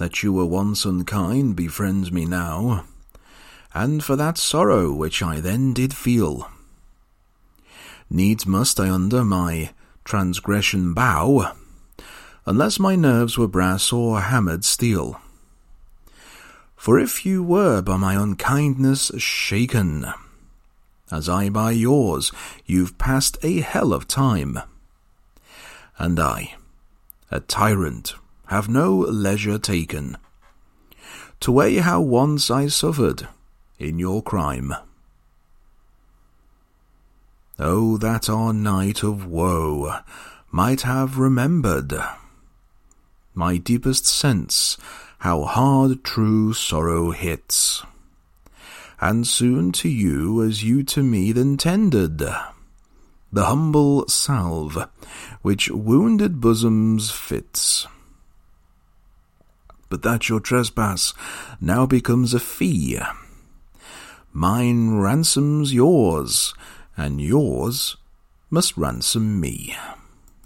that you were once unkind befriends me now, and for that sorrow which I then did feel. Needs must I under my transgression bow, unless my nerves were brass or hammered steel. For if you were by my unkindness shaken, as I by yours, you've passed a hell of time. And I, a tyrant, have no leisure taken to weigh how once I suffered in your crime. Oh, that our night of woe might have remembered my deepest sense how hard true sorrow hits, and soon to you as you to me then tended the humble salve which wounded bosoms fits. But that your trespass now becomes a fee, mine ransoms yours, and yours must ransom me.